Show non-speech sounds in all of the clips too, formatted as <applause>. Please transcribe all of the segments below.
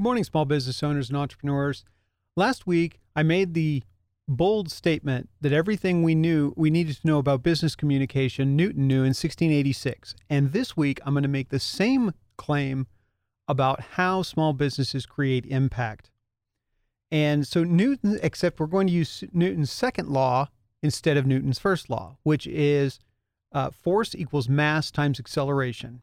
Good morning, small business owners and entrepreneurs. Last week, I made the bold statement that everything we knew we needed to know about business communication, Newton knew in 1686. And this week, I'm going to make the same claim about how small businesses create impact. And so, Newton, except we're going to use Newton's second law instead of Newton's first law, which is uh, force equals mass times acceleration.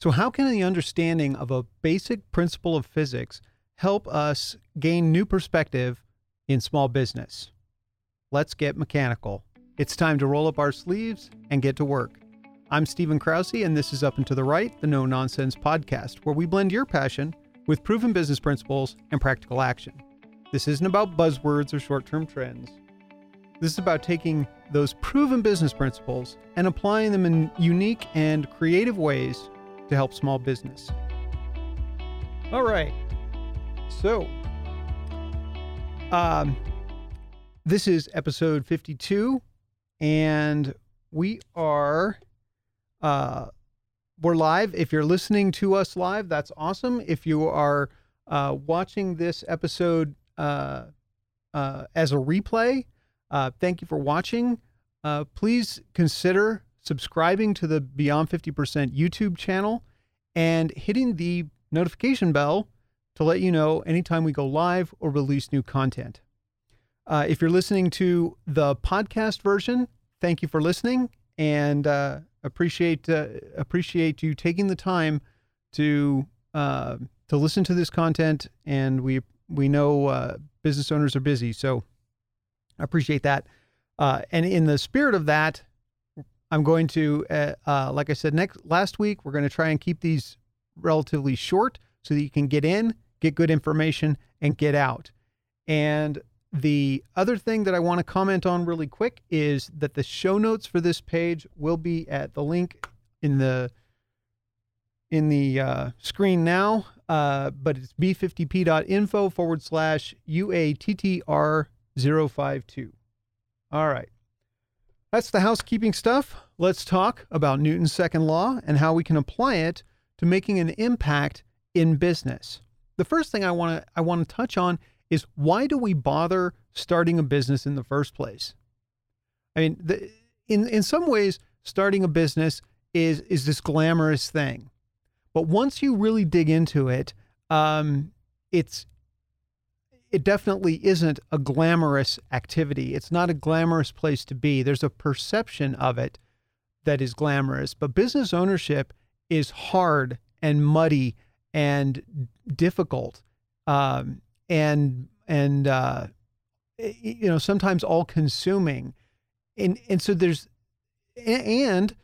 So, how can the understanding of a basic principle of physics help us gain new perspective in small business? Let's get mechanical. It's time to roll up our sleeves and get to work. I'm Stephen Krause, and this is Up and to the Right, the No Nonsense podcast, where we blend your passion with proven business principles and practical action. This isn't about buzzwords or short term trends. This is about taking those proven business principles and applying them in unique and creative ways to help small business. All right. So, um, this is episode 52, and we are uh, we're live. If you're listening to us live, that's awesome. If you are uh, watching this episode uh, uh, as a replay, uh, thank you for watching. Uh, please consider subscribing to the Beyond 50% YouTube channel and hitting the notification bell to let you know anytime we go live or release new content. Uh, if you're listening to the podcast version, thank you for listening and uh, appreciate uh, appreciate you taking the time to uh, to listen to this content. And we we know uh, business owners are busy, so I appreciate that. Uh, and in the spirit of that, I'm going to, uh, uh, like I said, next last week, we're going to try and keep these relatively short so that you can get in, get good information, and get out. And the other thing that I want to comment on really quick is that the show notes for this page will be at the link in the in the uh, screen now, uh, but it's b50p.info forward slash UATTR052. All right. That's the housekeeping stuff. Let's talk about Newton's second law and how we can apply it to making an impact in business. The first thing I want to I want to touch on is why do we bother starting a business in the first place? I mean, the, in in some ways, starting a business is is this glamorous thing, but once you really dig into it, um, it's it definitely isn't a glamorous activity. It's not a glamorous place to be. There's a perception of it that is glamorous, but business ownership is hard and muddy and difficult, um, and and uh, you know sometimes all consuming, and and so there's and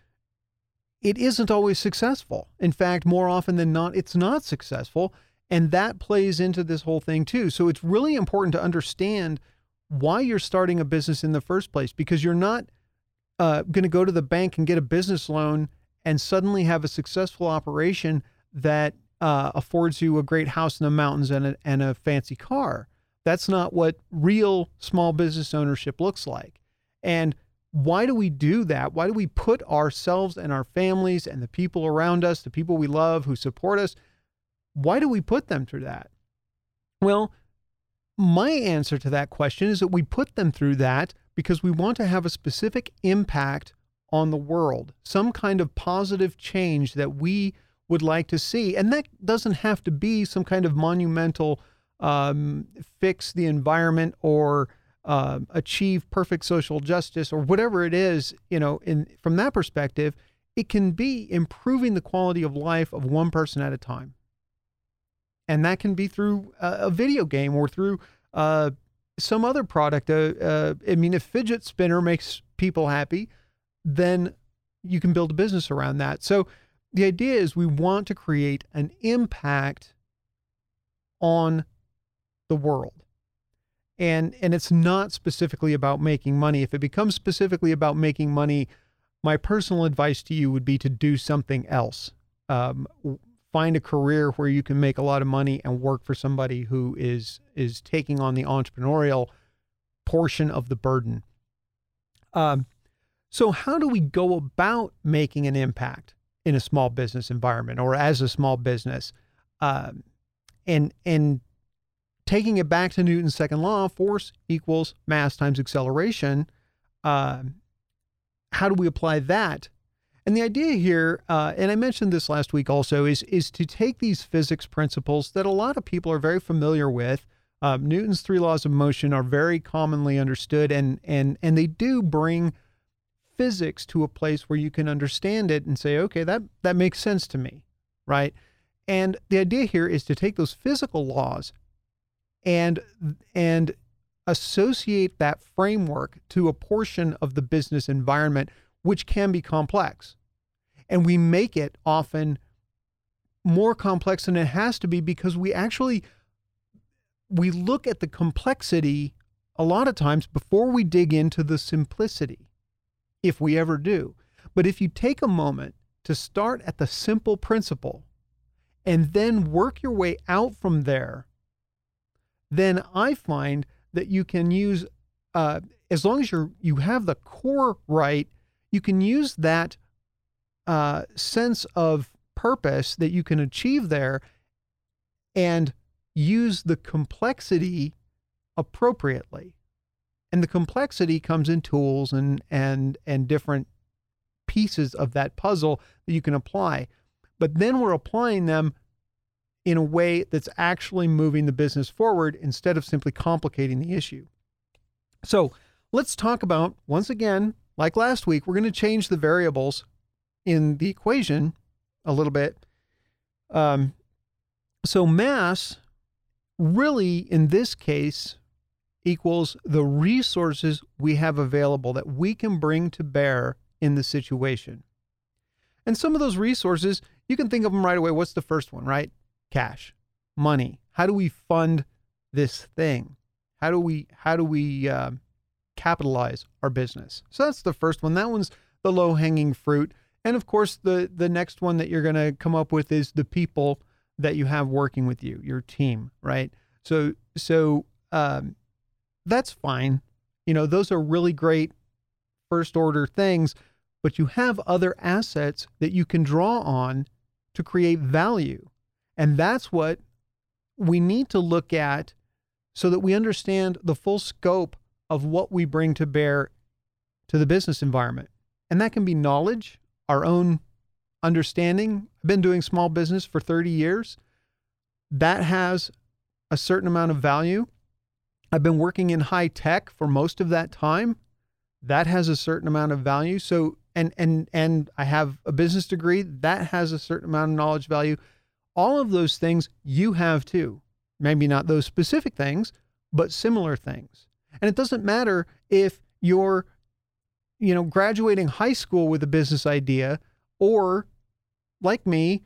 it isn't always successful. In fact, more often than not, it's not successful and that plays into this whole thing too. So it's really important to understand why you're starting a business in the first place because you're not uh, going to go to the bank and get a business loan and suddenly have a successful operation that uh, affords you a great house in the mountains and a, and a fancy car. That's not what real small business ownership looks like. And why do we do that? Why do we put ourselves and our families and the people around us, the people we love who support us, why do we put them through that? Well, my answer to that question is that we put them through that because we want to have a specific impact on the world, some kind of positive change that we would like to see. And that doesn't have to be some kind of monumental um, fix the environment or uh, achieve perfect social justice or whatever it is. You know, in from that perspective, it can be improving the quality of life of one person at a time and that can be through a, a video game or through uh, some other product. Uh, uh, I mean, if fidget spinner makes people happy, then you can build a business around that. So the idea is we want to create an impact on the world. And and it's not specifically about making money. If it becomes specifically about making money, my personal advice to you would be to do something else. Um, find a career where you can make a lot of money and work for somebody who is is taking on the entrepreneurial portion of the burden. Um, so how do we go about making an impact in a small business environment or as a small business? Um, and and taking it back to Newton's second law, force equals mass times acceleration. Uh, how do we apply that? And the idea here, uh, and I mentioned this last week also, is is to take these physics principles that a lot of people are very familiar with. Uh, Newton's three laws of motion are very commonly understood, and and and they do bring physics to a place where you can understand it and say, okay, that that makes sense to me, right? And the idea here is to take those physical laws and and associate that framework to a portion of the business environment which can be complex. And we make it often more complex than it has to be because we actually we look at the complexity a lot of times before we dig into the simplicity if we ever do. But if you take a moment to start at the simple principle and then work your way out from there, then I find that you can use, uh, as long as you you have the core right, you can use that uh, sense of purpose that you can achieve there and use the complexity appropriately. And the complexity comes in tools and and and different pieces of that puzzle that you can apply. But then we're applying them in a way that's actually moving the business forward instead of simply complicating the issue. So let's talk about once again like last week we're going to change the variables in the equation a little bit um, so mass really in this case equals the resources we have available that we can bring to bear in the situation. And some of those resources, you can think of them right away. What's the first one, right? Cash, money. How do we fund this thing? How do we how do we uh, capitalize our business? So that's the first one. That one's the low hanging fruit. And of course, the the next one that you're going to come up with is the people that you have working with you, your team, right? So so um, that's fine. You know, those are really great first order things, but you have other assets that you can draw on to create value. And that's what we need to look at so that we understand the full scope of what we bring to bear to the business environment. And that can be knowledge, our own understanding. I've been doing small business for 30 years. That has a certain amount of value. I've been working in high tech for most of that time. That has a certain amount of value. So and and and I have a business degree that has a certain amount of knowledge value. All of those things you have too. Maybe not those specific things, but similar things. And it doesn't matter if you're you know graduating high school with a business idea or like me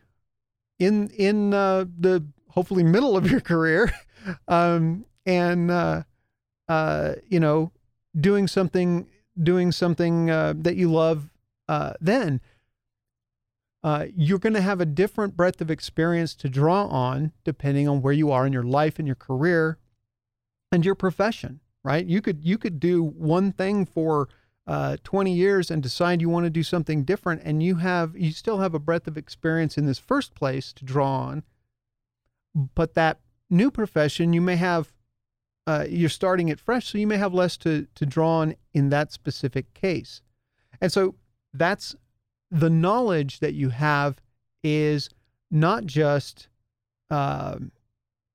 in in uh, the hopefully middle of your career <laughs> um, and uh, uh, you know doing something doing something uh, that you love uh, then uh, you're going to have a different breadth of experience to draw on depending on where you are in your life and your career and your profession right you could you could do one thing for uh, 20 years and decide you want to do something different and you have you still have a breadth of experience in this first place to draw on but that new profession you may have uh, you're starting it fresh, so you may have less to to draw on in that specific case. And so that's the knowledge that you have is not just uh,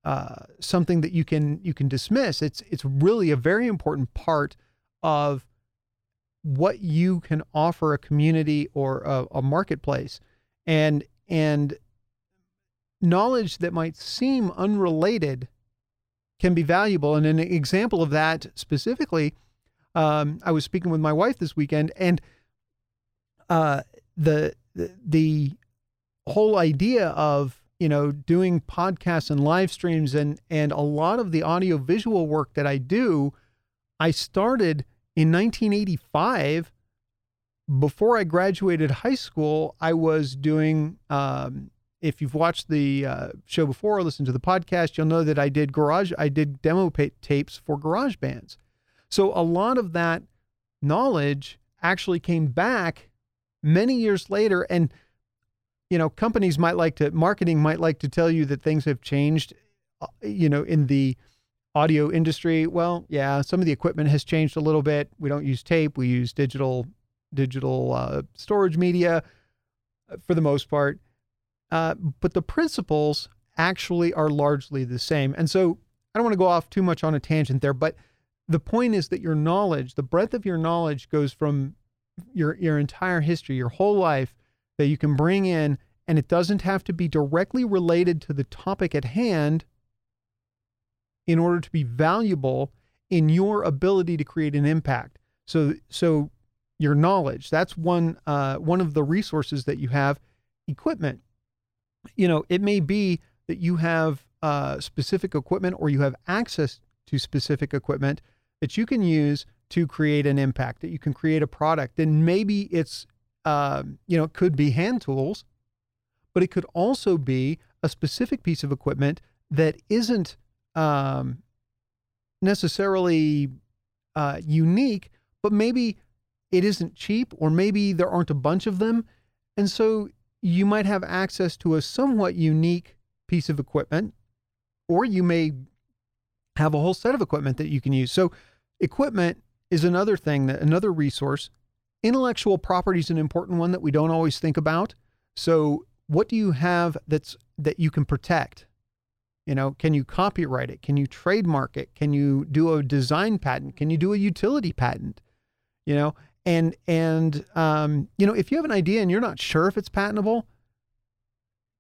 uh, something that you can you can dismiss. It's it's really a very important part of what you can offer a community or a, a marketplace, and and knowledge that might seem unrelated can be valuable. And an example of that specifically, um, I was speaking with my wife this weekend, and uh, the, the the whole idea of you know doing podcasts and live streams and and a lot of the audio visual work that I do, I started in 1985. Before I graduated high school, I was doing um, if you've watched the uh, show before or listened to the podcast, you'll know that I did garage, I did demo tapes for garage bands. So a lot of that knowledge actually came back many years later. And, you know, companies might like to, marketing might like to tell you that things have changed uh, you know, in the audio industry, well, yeah, some of the equipment has changed a little bit. We don't use tape; we use digital digital uh, storage media uh, for the most part. Uh, but the principles actually are largely the same. And so I don't want to go off too much on a tangent there, but the point is that your knowledge, the breadth of your knowledge goes from your your entire history, your whole life that you can bring in and it doesn't have to be directly related to the topic at hand in order to be valuable in your ability to create an impact. So so your knowledge, that's one uh, one of the resources that you have, equipment. You know, it may be that you have uh, specific equipment or you have access to specific equipment that you can use to create an impact, that you can create a product. And maybe it's, uh, you know, it could be hand tools, but it could also be a specific piece of equipment that isn't um, necessarily uh, unique, but maybe it isn't cheap, or maybe there aren't a bunch of them. And so you might have access to a somewhat unique piece of equipment, or you may have a whole set of equipment that you can use. So, equipment is another thing that another resource. Intellectual property is an important one that we don't always think about. So, what do you have that's that you can protect? You know, can you copyright it? Can you trademark it? Can you do a design patent? Can you do a utility patent? You know, and and um, you know, if you have an idea and you're not sure if it's patentable,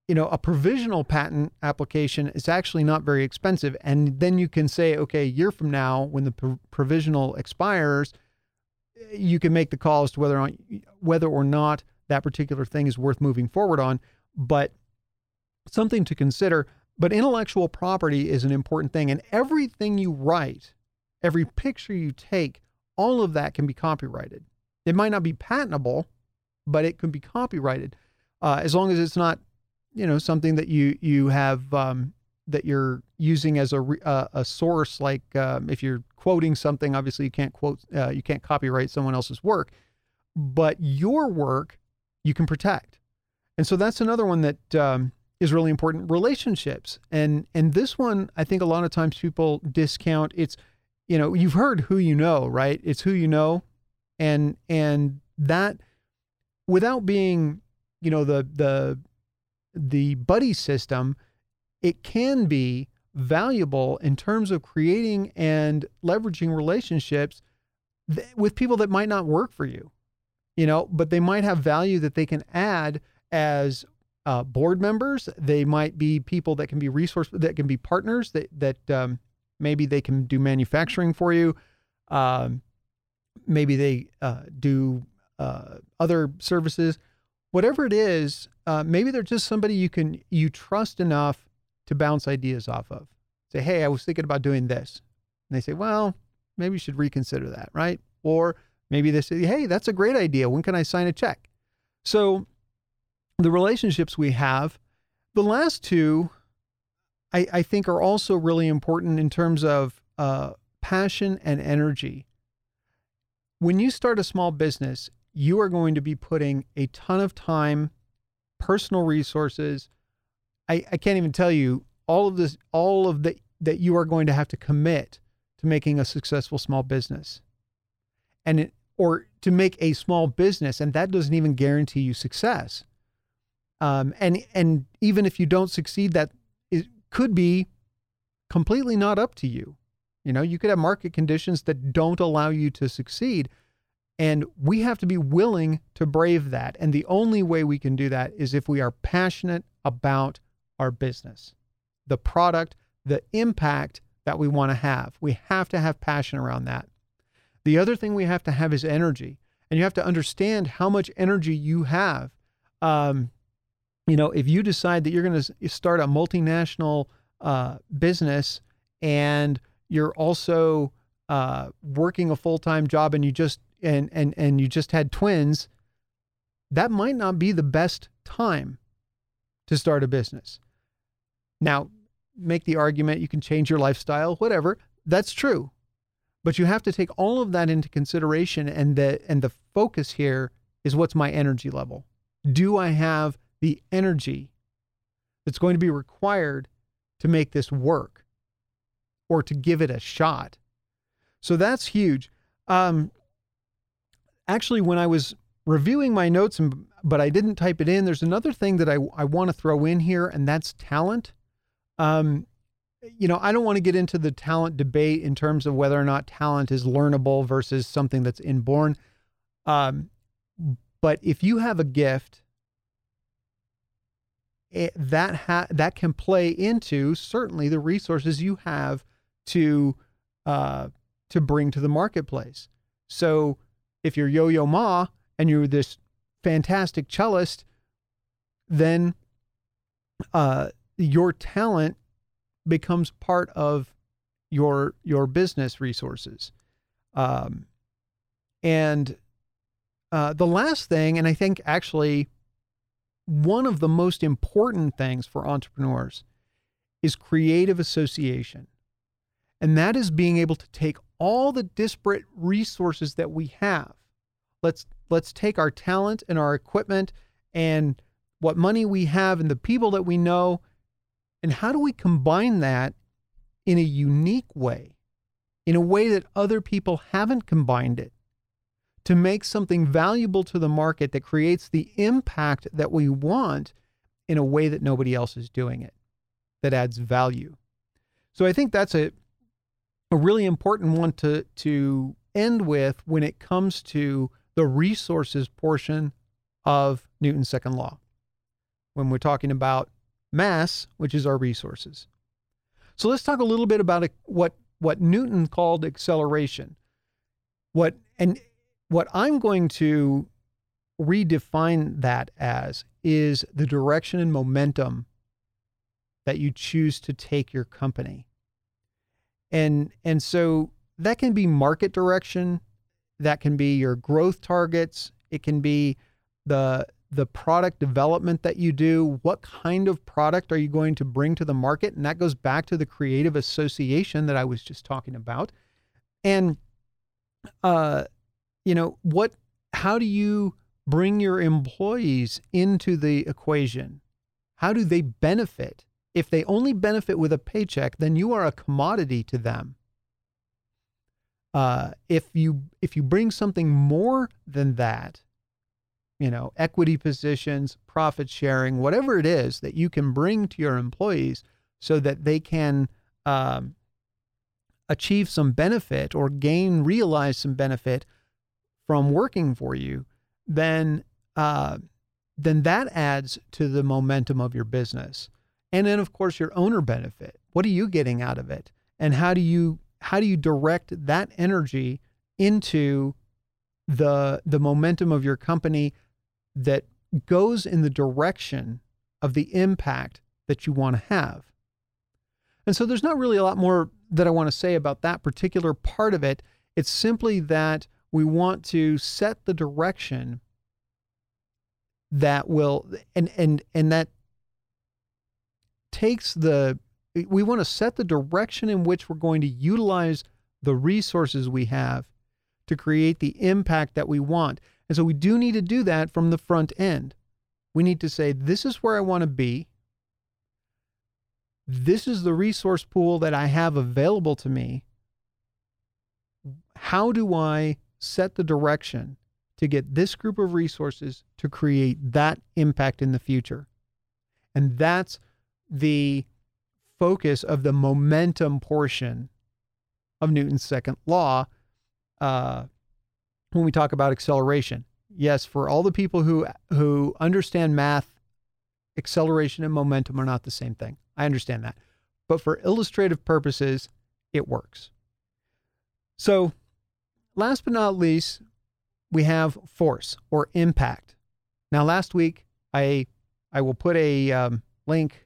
you know, a provisional patent application is actually not very expensive, and then you can say, okay, a year from now, when the pr- provisional expires, you can make the call as to whether or not, whether or not that particular thing is worth moving forward on but something to consider. But intellectual property is an important thing. And everything you write, every picture you take, all of that can be copyrighted. It might not be patentable, but it can be copyrighted uh, as long as it's not, you know, something that you you have um, that you're using as a uh, a source. Like um, if you're quoting something, obviously you can't quote, uh, you can't copyright someone else's work, but your work you can protect. And so that's another one that um, is really important. Relationships, and and this one I think a lot of times people discount. It's you know you've heard who you know, right? It's who you know, and and that without being you know the the the buddy system, it can be valuable in terms of creating and leveraging relationships th- with people that might not work for you, you know, but they might have value that they can add as uh, board members. They might be people that can be resource that can be partners that that um, maybe they can do manufacturing for you. Um, maybe they uh, do uh, other services. Whatever it is, uh, maybe they're just somebody you can you trust enough to bounce ideas off of. Say, hey, I was thinking about doing this, and they say, well, maybe you should reconsider that, right? Or maybe they say, hey, that's a great idea. When can I sign a check? So the relationships we have. The last two, I, I think, are also really important in terms of uh, passion and energy. When you start a small business, you are going to be putting a ton of time, personal resources. I, I can't even tell you all of this, all of the that you are going to have to commit to making a successful small business. And it, or to make a small business, and that doesn't even guarantee you success. Um, and and even if you don't succeed, that it could be completely not up to you. You know, you could have market conditions that don't allow you to succeed. And we have to be willing to brave that. And the only way we can do that is if we are passionate about our business, the product, the impact that we want to have. We have to have passion around that. The other thing we have to have is energy. And you have to understand how much energy you have. Um, you know, if you decide that you're going to start a multinational uh, business and you're also uh, working a full time job and you just and and and you just had twins, that might not be the best time to start a business. Now, make the argument you can change your lifestyle, whatever. That's true. But you have to take all of that into consideration and the and the focus here is what's my energy level? Do I have the energy that's going to be required to make this work or to give it a shot. So that's huge. Um, actually, when I was reviewing my notes, and, but I didn't type it in, there's another thing that I, I want to throw in here, and that's talent. Um, you know, I don't want to get into the talent debate in terms of whether or not talent is learnable versus something that's inborn. Um, but if you have a gift, it, that ha- that can play into certainly the resources you have to uh, to bring to the marketplace. So if you're Yo-Yo Ma and you're this fantastic cellist, then uh, your talent becomes part of your your business resources. Um, and uh, the last thing, and I think actually one of the most important things for entrepreneurs is creative association. And that is being able to take all the disparate resources that we have. Let's let's take our talent and our equipment and what money we have and the people that we know and how do we combine that in a unique way, in a way that other people haven't combined it? to make something valuable to the market that creates the impact that we want in a way that nobody else is doing it, that adds value. So I think that's a a really important one to to end with when it comes to the resources portion of Newton's second law. When we're talking about mass, which is our resources. So let's talk a little bit about what what Newton called acceleration. What and what I'm going to redefine that as is the direction and momentum that you choose to take your company. And and so that can be market direction, that can be your growth targets, it can be the the product development that you do, what kind of product are you going to bring to the market? And that goes back to the creative association that I was just talking about. And uh you know, what, how do you bring your employees into the equation? How do they benefit? If they only benefit with a paycheck, then you are a commodity to them. Uh, if you if you bring something more than that, you know, equity positions, profit sharing, whatever it is that you can bring to your employees, so that they can um, achieve some benefit or gain, realize some benefit from working for you, then uh, then that adds to the momentum of your business. And then of course your owner benefit. What are you getting out of it? And how do you how do you direct that energy into the the momentum of your company that goes in the direction of the impact that you want to have. And so there's not really a lot more that I want to say about that particular part of it. It's simply that we want to set the direction that will and and and that takes the we want to set the direction in which we're going to utilize the resources we have to create the impact that we want. And so we do need to do that from the front end. We need to say, this is where I want to be. This is the resource pool that I have available to me. How do I set the direction to get this group of resources to create that impact in the future. And that's the focus of the momentum portion of Newton's second law uh, when we talk about acceleration. Yes, for all the people who who understand math, acceleration and momentum are not the same thing. I understand that. But for illustrative purposes, it works. So last but not least, we have force or impact. Now, last week, I I will put a um, link.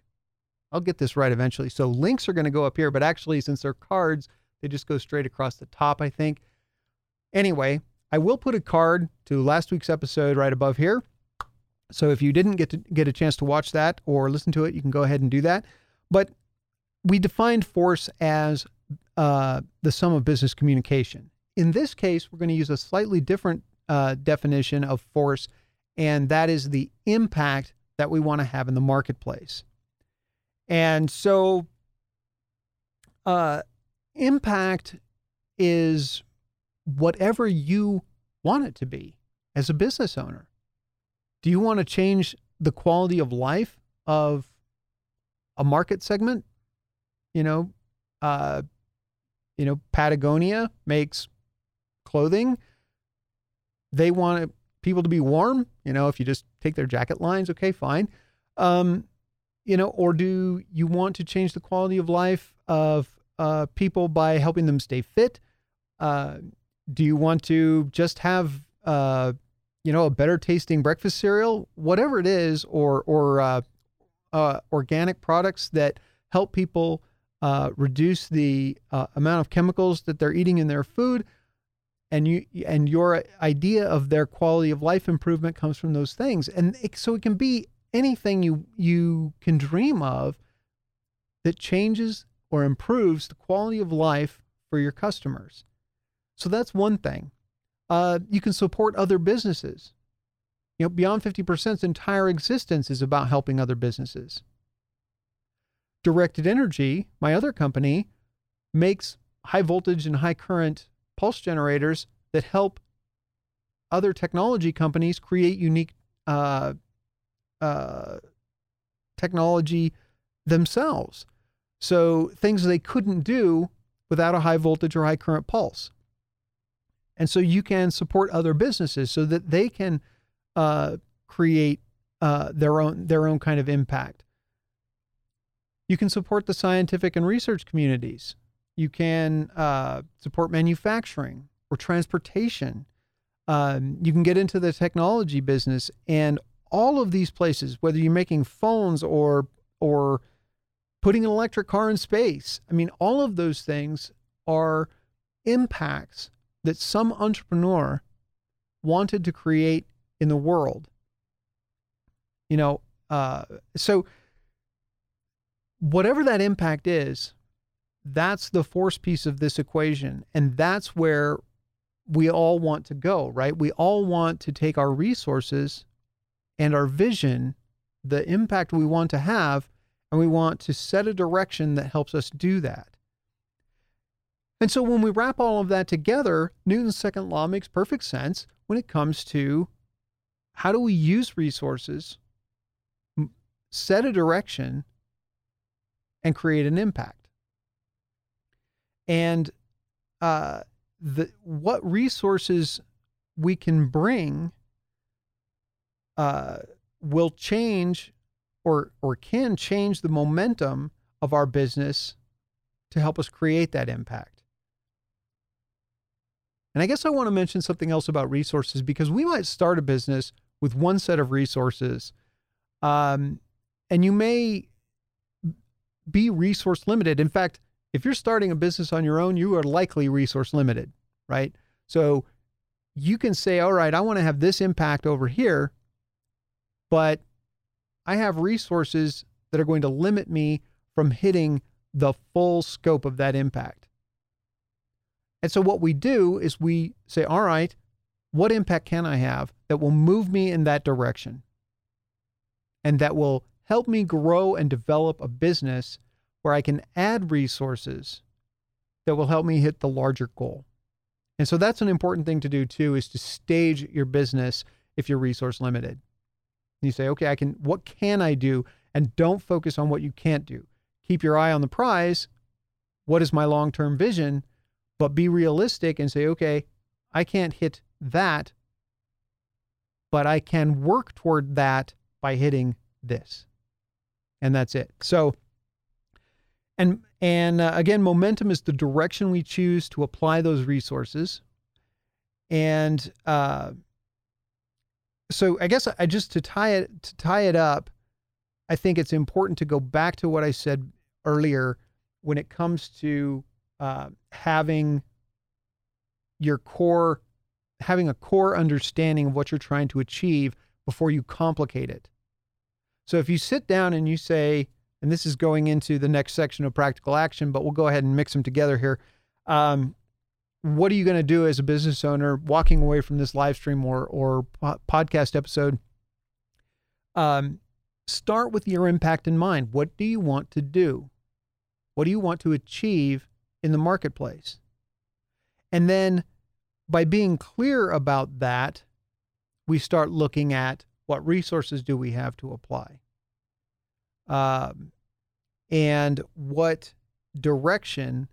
I'll get this right eventually. So links are going to go up here, but actually, since they're cards, they just go straight across the top. I think. Anyway, I will put a card to last week's episode right above here. So if you didn't get to get a chance to watch that or listen to it, you can go ahead and do that. But we defined force as uh, the sum of business communication. In this case, we're going to use a slightly different uh, definition of force, and that is the impact that we want to have in the marketplace. And so uh, impact is whatever you want it to be as a business owner. Do you want to change the quality of life of a market segment? You know, uh, you know, Patagonia makes clothing. They want people to be warm. You know, if you just take their jacket lines, okay, fine. Um, you know, or do you want to change the quality of life of uh, people by helping them stay fit? Uh, do you want to just have, uh, you know, a better tasting breakfast cereal, whatever it is, or or uh, uh, organic products that help people uh, reduce the amount of chemicals that they're eating in their food? and you and your idea of their quality of life improvement comes from those things and it, so it can be anything you you can dream of that changes or improves the quality of life for your customers. So that's one thing. Uh, you can support other businesses. You know, Beyond 50%'s entire existence is about helping other businesses. Directed Energy, my other company, makes high voltage and high current pulse generators that help other technology companies create unique uh, uh, technology themselves. So things they couldn't do without a high voltage or high current pulse. And so you can support other businesses so that they can uh, create uh, their own their own kind of impact. You can support the scientific and research communities. You can uh, support manufacturing or transportation. Um, you can get into the technology business and all of these places, whether you're making phones or or putting an electric car in space. I mean, all of those things are impacts that some entrepreneur wanted to create in the world. You know, uh, so whatever that impact is, that's the force piece of this equation. And that's where we all want to go, right? We all want to take our resources and our vision, the impact we want to have, and we want to set a direction that helps us do that. And so when we wrap all of that together, Newton's second law makes perfect sense when it comes to how do we use resources, set a direction, and create an impact. And uh, the what resources we can bring uh, will change or or can change the momentum of our business to help us create that impact. And I guess I want to mention something else about resources because we might start a business with one set of resources, um, and you may be resource limited. In fact, if you're starting a business on your own, you are likely resource limited, right? So you can say, all right, I want to have this impact over here, but I have resources that are going to limit me from hitting the full scope of that impact. And so what we do is we say, all right, what impact can I have that will move me in that direction and that will help me grow and develop a business where I can add resources that will help me hit the larger goal. And so that's an important thing to do too is to stage your business if you're resource limited you say, okay, I can, what can I do? And don't focus on what you can't do. Keep your eye on the prize. What is my long term vision? But be realistic and say, okay, I can't hit that, but I can work toward that by hitting this. And that's it. So, and and uh, again, momentum is the direction we choose to apply those resources. And uh, so I guess I just to tie it to tie it up, I think it's important to go back to what I said earlier when it comes to uh, having your core, having a core understanding of what you're trying to achieve before you complicate it. So if you sit down and you say, and this is going into the next section of practical action, but we'll go ahead and mix them together here. Um, what are you going to do as a business owner walking away from this live stream or or podcast episode um, start with your impact in mind what do you want to do What do you want to achieve in the marketplace? And then by being clear about that, we start looking at what resources do we have to apply um, and what direction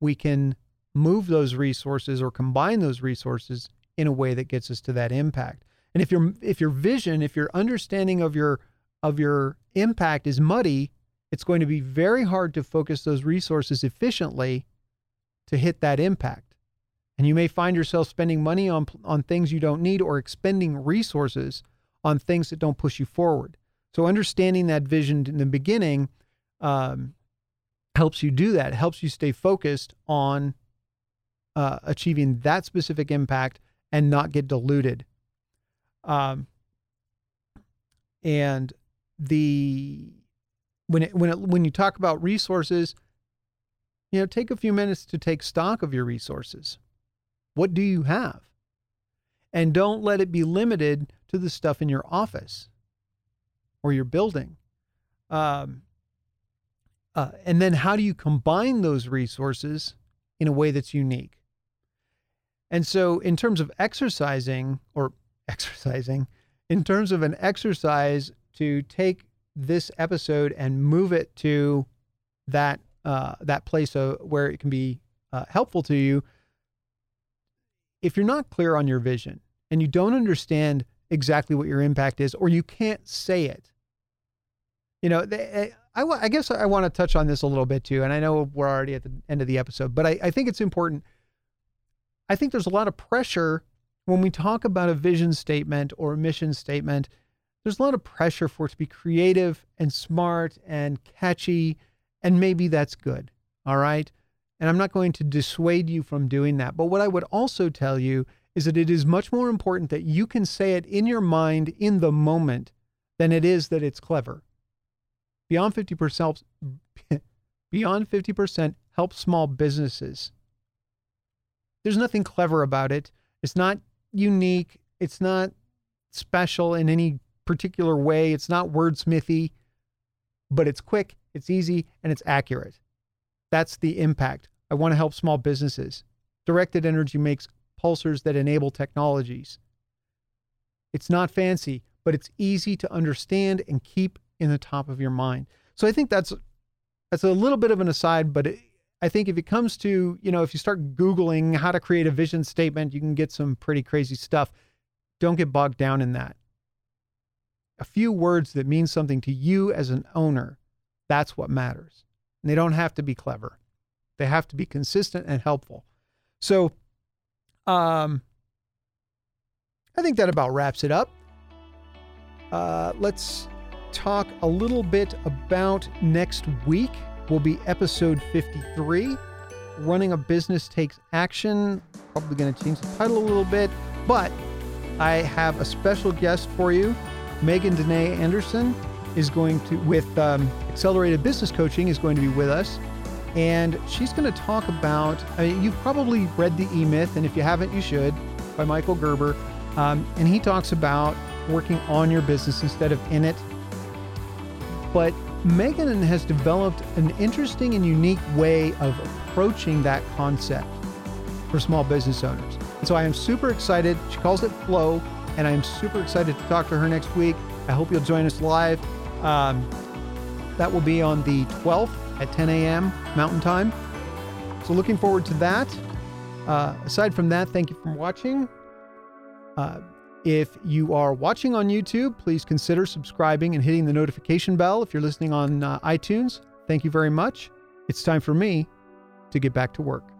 we can move those resources or combine those resources in a way that gets us to that impact. And if your if your vision, if your understanding of your of your impact is muddy, it's going to be very hard to focus those resources efficiently to hit that impact. And you may find yourself spending money on on things you don't need or expending resources on things that don't push you forward. So understanding that vision in the beginning um, helps you do that. Helps you stay focused on uh, achieving that specific impact and not get diluted. Um, and the when it, when it, when you talk about resources, you know, take a few minutes to take stock of your resources. What do you have? And don't let it be limited to the stuff in your office or your building. Um, uh, and then how do you combine those resources in a way that's unique? And so, in terms of exercising or <laughs> exercising, in terms of an exercise to take this episode and move it to that uh, that place uh, where it can be uh, helpful to you. If you're not clear on your vision and you don't understand exactly what your impact is, or you can't say it, you know, they, I, I guess I want to touch on this a little bit too. And I know we're already at the end of the episode, but I, I think it's important. I think there's a lot of pressure when we talk about a vision statement or a mission statement. There's a lot of pressure for it to be creative and smart and catchy, and maybe that's good. All right. And I'm not going to dissuade you from doing that. But what I would also tell you is that it is much more important that you can say it in your mind in the moment than it is that it's clever. Beyond 50% <laughs> beyond 50% help small businesses. There's nothing clever about it. It's not unique. It's not special in any particular way. It's not wordsmithy, but it's quick, it's easy, and it's accurate. That's the impact. I want to help small businesses. Directed Energy makes pulsers that enable technologies. It's not fancy, but it's easy to understand and keep in the top of your mind. So I think that's that's a little bit of an aside, but it, I think if it comes to, you know, if you start Googling how to create a vision statement, you can get some pretty crazy stuff. Don't get bogged down in that. A few words that mean something to you as an owner, that's what matters. And they don't have to be clever. They have to be consistent and helpful. So um I think that about wraps it up. Uh, let's talk a little bit about next week. Will be episode 53. Running a business takes action. Probably going to change the title a little bit, but I have a special guest for you. Megan Danae Anderson is going to, with um, Accelerated Business Coaching, is going to be with us. And she's going to talk about, I mean, you've probably read The E Myth, and if you haven't, you should, by Michael Gerber. Um, and he talks about working on your business instead of in it. But Megan has developed an interesting and unique way of approaching that concept for small business owners. And so I am super excited. She calls it Flow, and I am super excited to talk to her next week. I hope you'll join us live. Um, that will be on the 12th at 10 a.m. Mountain Time. So looking forward to that. Uh, aside from that, thank you for watching. Uh, if you are watching on YouTube, please consider subscribing and hitting the notification bell. If you're listening on uh, iTunes, thank you very much. It's time for me to get back to work.